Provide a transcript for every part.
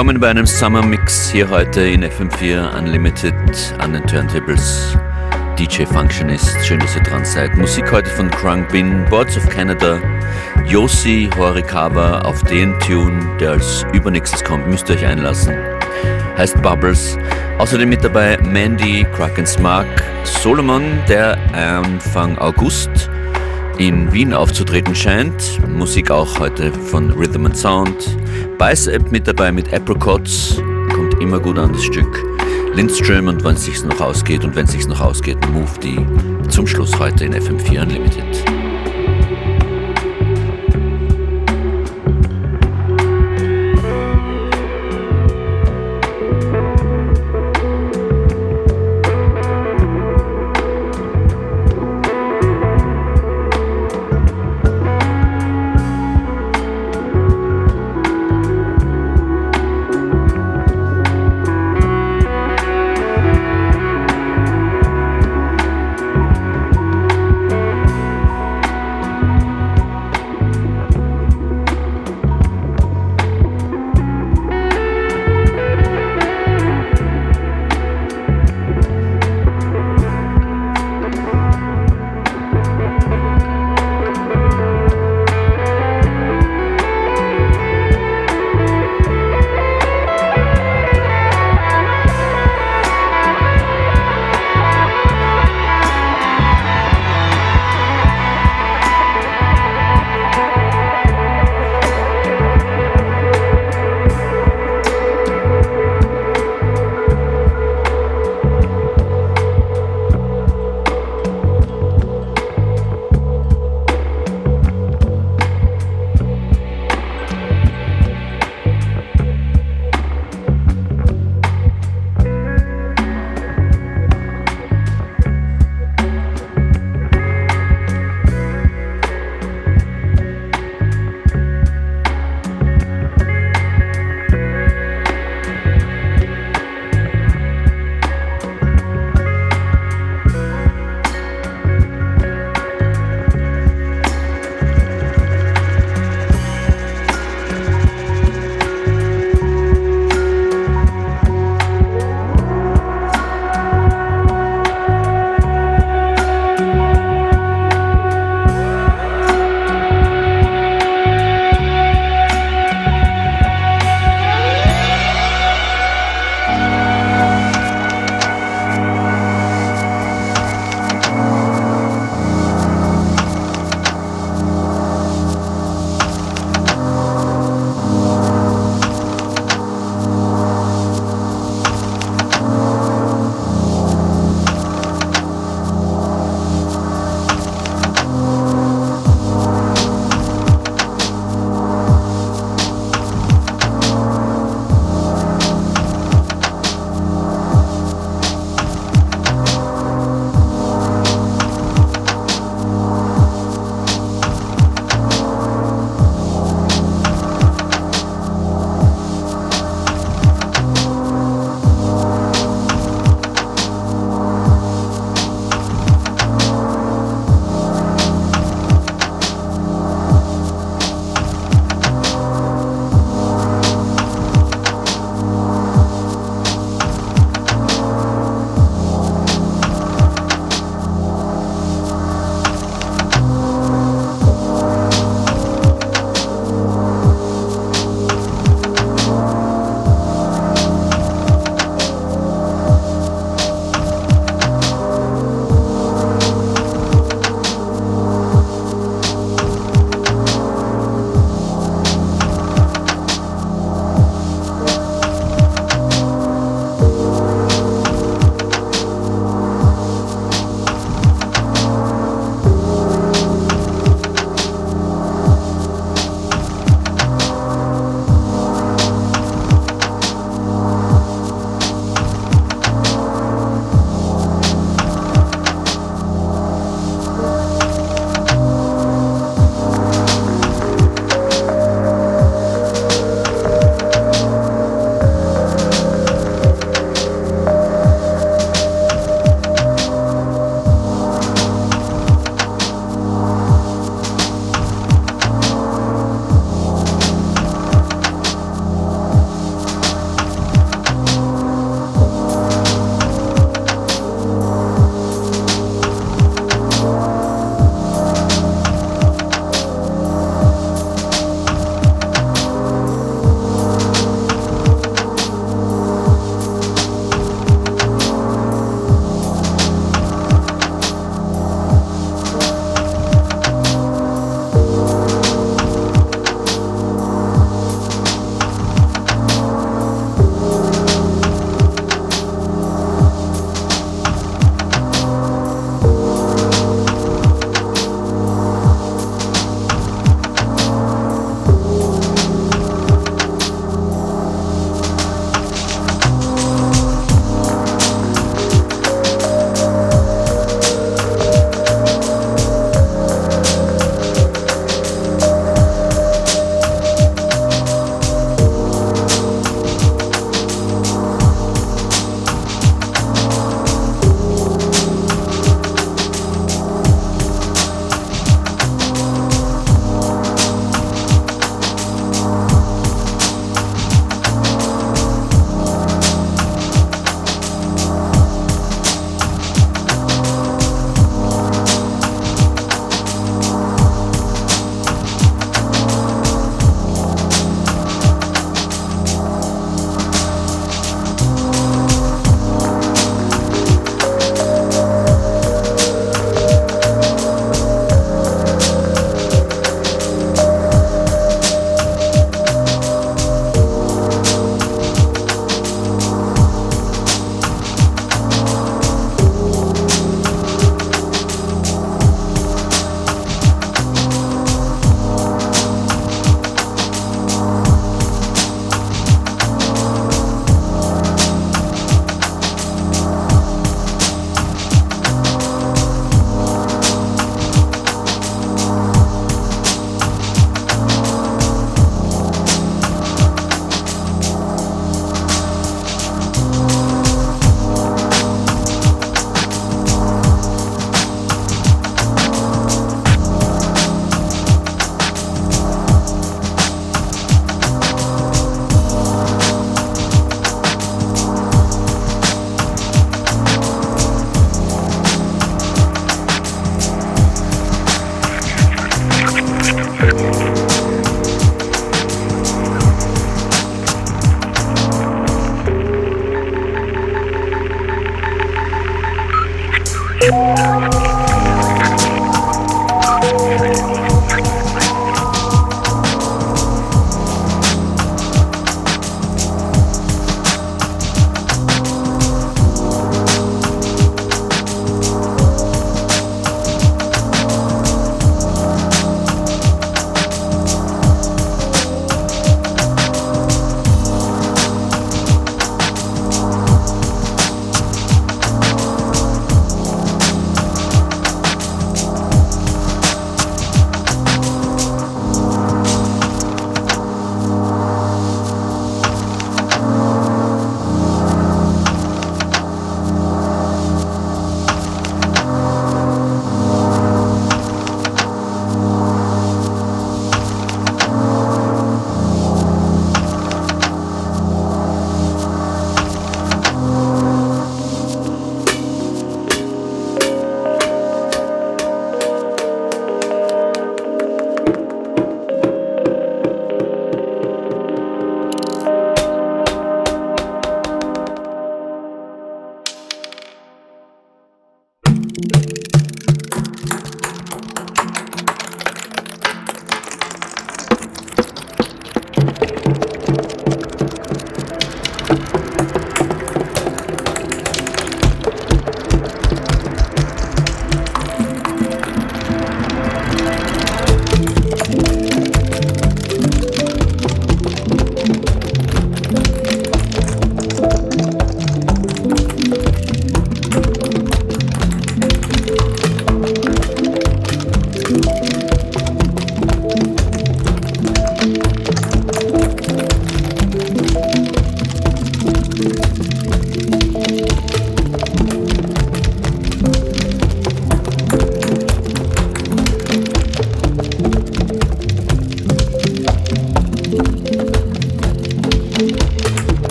Willkommen bei einem Summer Mix hier heute in FM4 Unlimited an den Turntables. DJ Functionist, schön, dass ihr dran seid. Musik heute von Krunk Bin, Boards of Canada, Yossi Horikawa auf den Tune, der als übernächstes kommt, müsst ihr euch einlassen. Heißt Bubbles. Außerdem mit dabei Mandy, Kraken Smark, Solomon, der Anfang August in Wien aufzutreten scheint. Musik auch heute von Rhythm and Sound. Bicep mit dabei mit Apricots, kommt immer gut an das Stück. Lindström und wenn es sich noch ausgeht und wenn es sich noch ausgeht, Move die zum Schluss heute in FM4 Unlimited.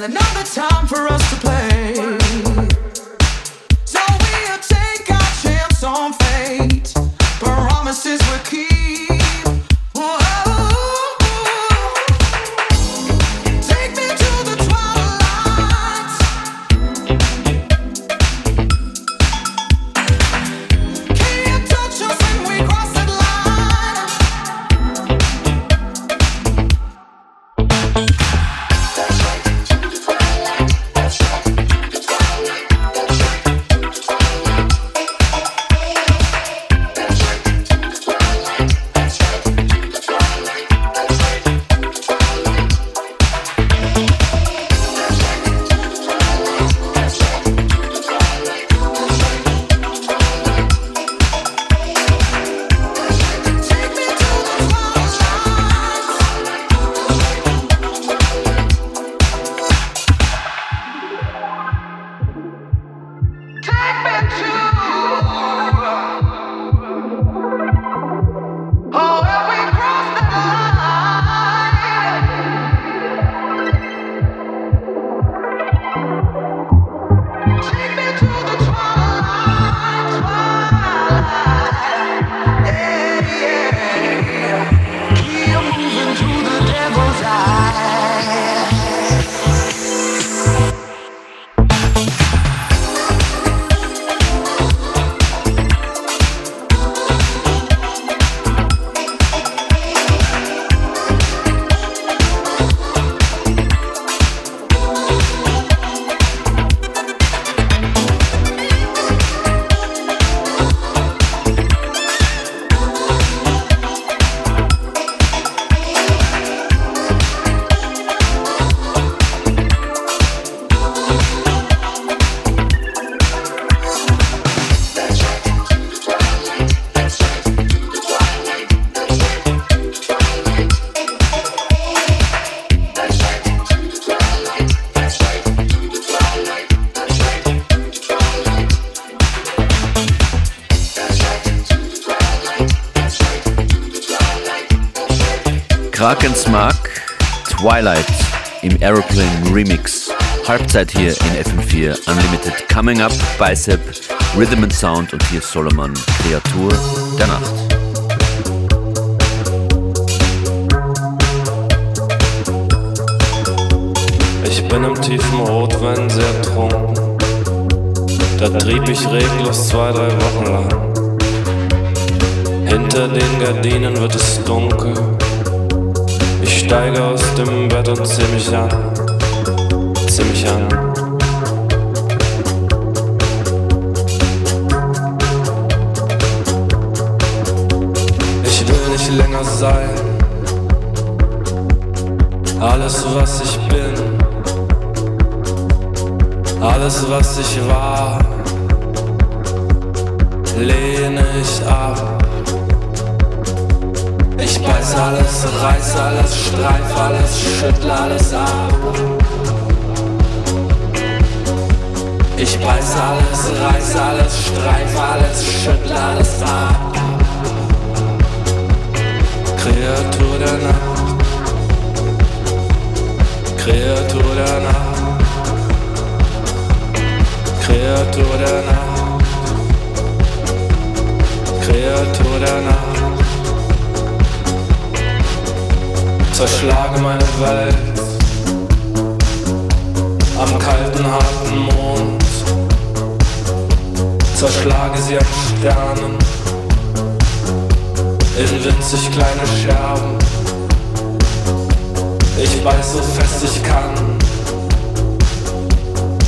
and another time for us to play. Halbzeit hier in FM4 Unlimited. Coming Up, Bicep, Rhythm and Sound und hier Solomon, Kreatur der Nacht. Ich bin im tiefen Rotwein sehr trunken. Da trieb ich reglos zwei, drei Wochen lang. Hinter den Gardinen wird es dunkel steige aus dem Bett und zieh mich an, mich an. Ich will nicht länger sein, alles was ich bin, alles was ich war, lehne ich ab. Ich beiß alles, reiß alles, streif alles, schüttle alles ab. Ich beiß alles, reiß alles, streif alles, schüttle alles ab. Kreatur der Nacht, Kreatur der Nacht, Kreatur der Nacht, Kreatur der Nacht, zerschlage meine Welt am kalten, harten Mond, zerschlage sie an Sternen. In winzig kleine Scherben. Ich beiß so fest ich kann.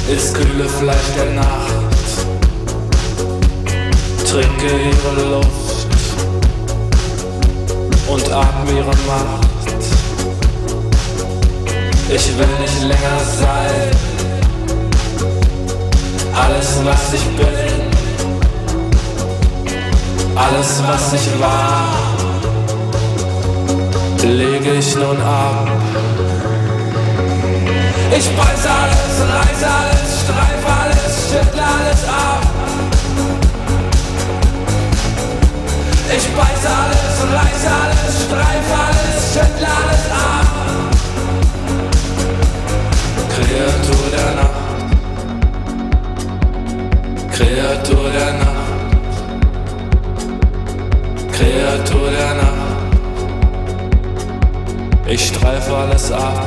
Ins kühle Fleisch der Nacht, trinke ihre Luft. Und atme ihre Macht. Ich will nicht länger sein, alles was ich bin, alles was ich war, lege ich nun ab. Ich beiß alles, reiß alles, streif alles, schüttle alles ab. Ich beiß alles, reiß alles, streif alles, schüttle alles ab. Kreatur der Nacht. Kreatur der Nacht. Kreatur der Nacht. Ich streife alles ab.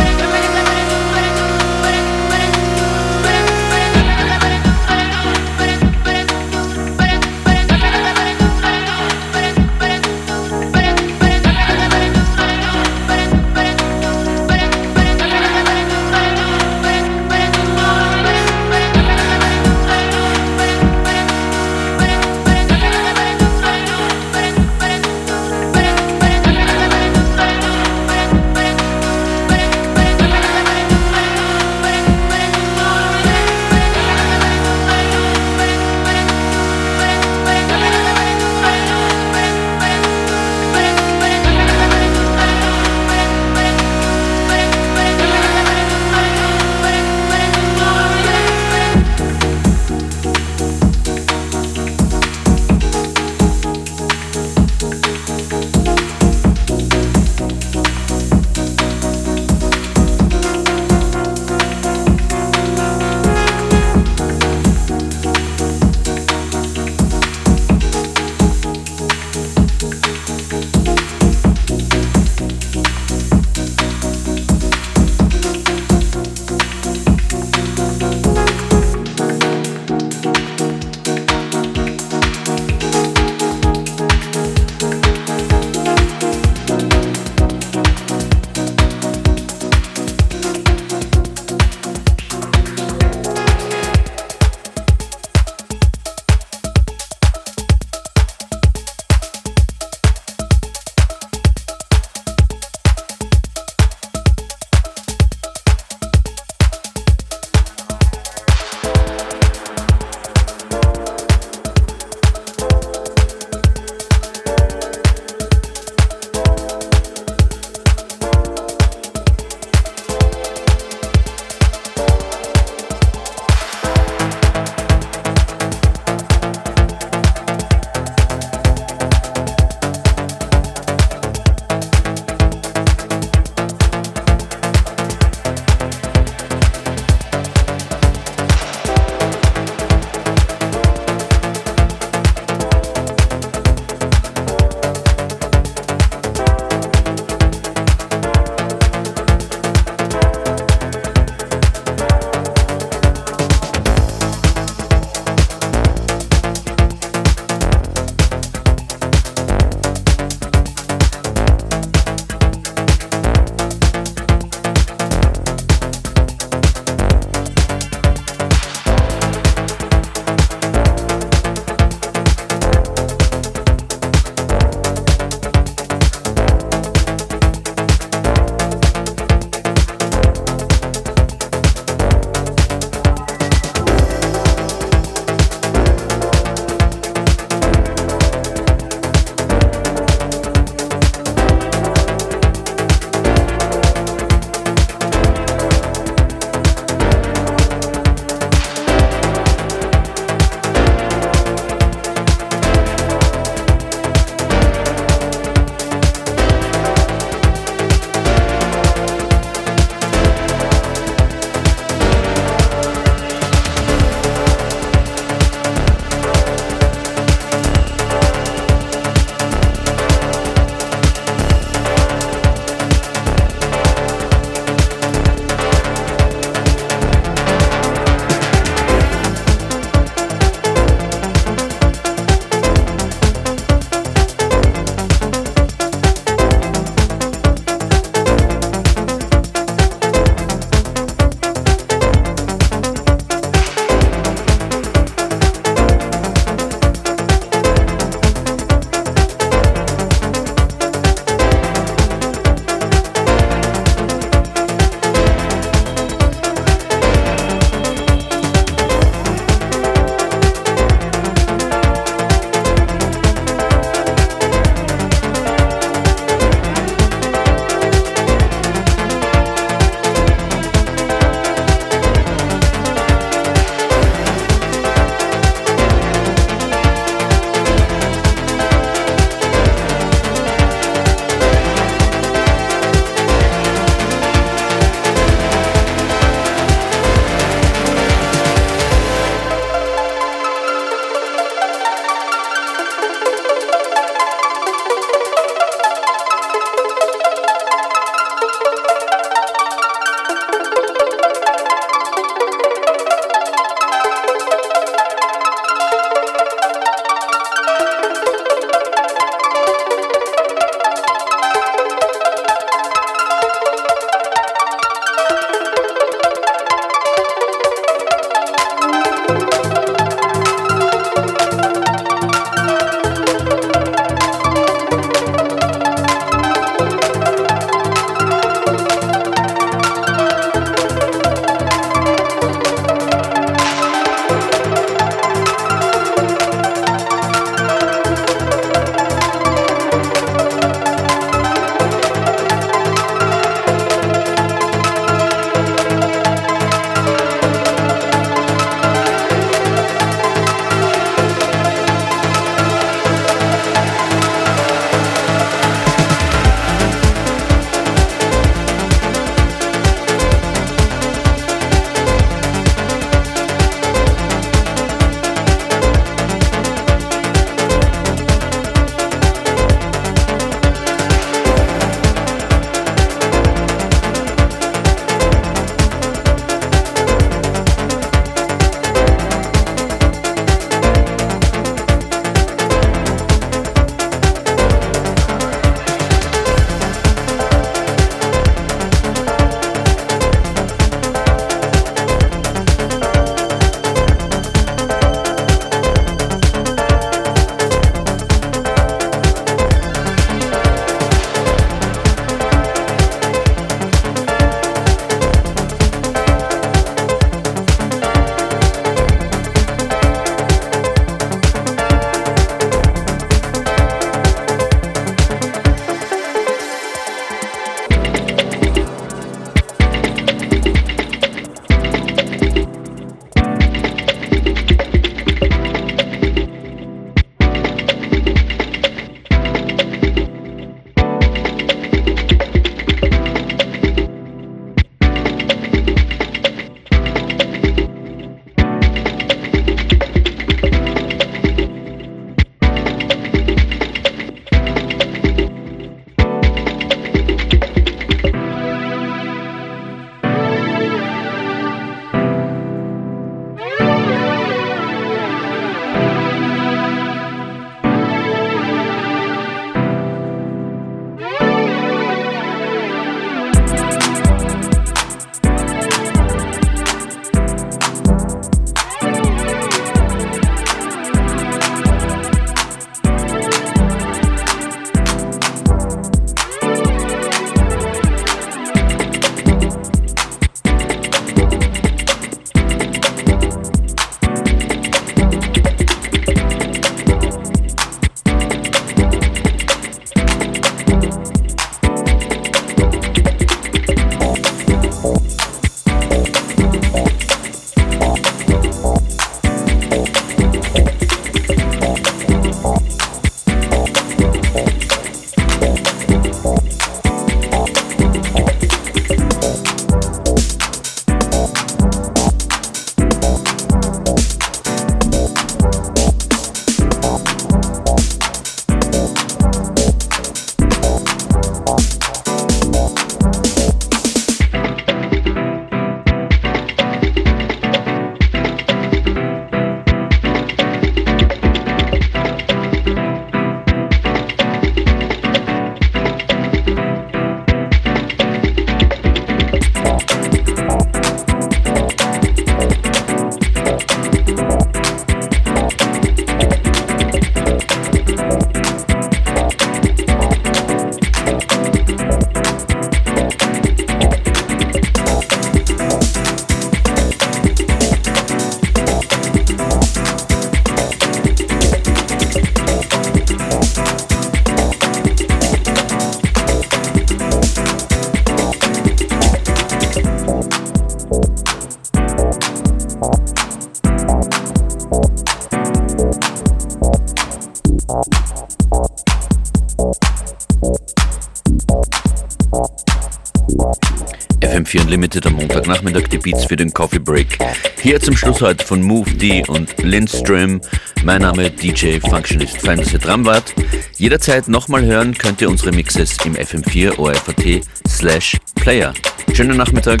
Unlimited am Montagnachmittag die Beats für den Coffee Break. Hier zum Schluss heute von Move D und Lindström. Mein Name DJ Functionist. Fein, dass ihr dran wart. Jederzeit nochmal hören könnt ihr unsere Mixes im FM4 ORFAT slash Player. Schönen Nachmittag.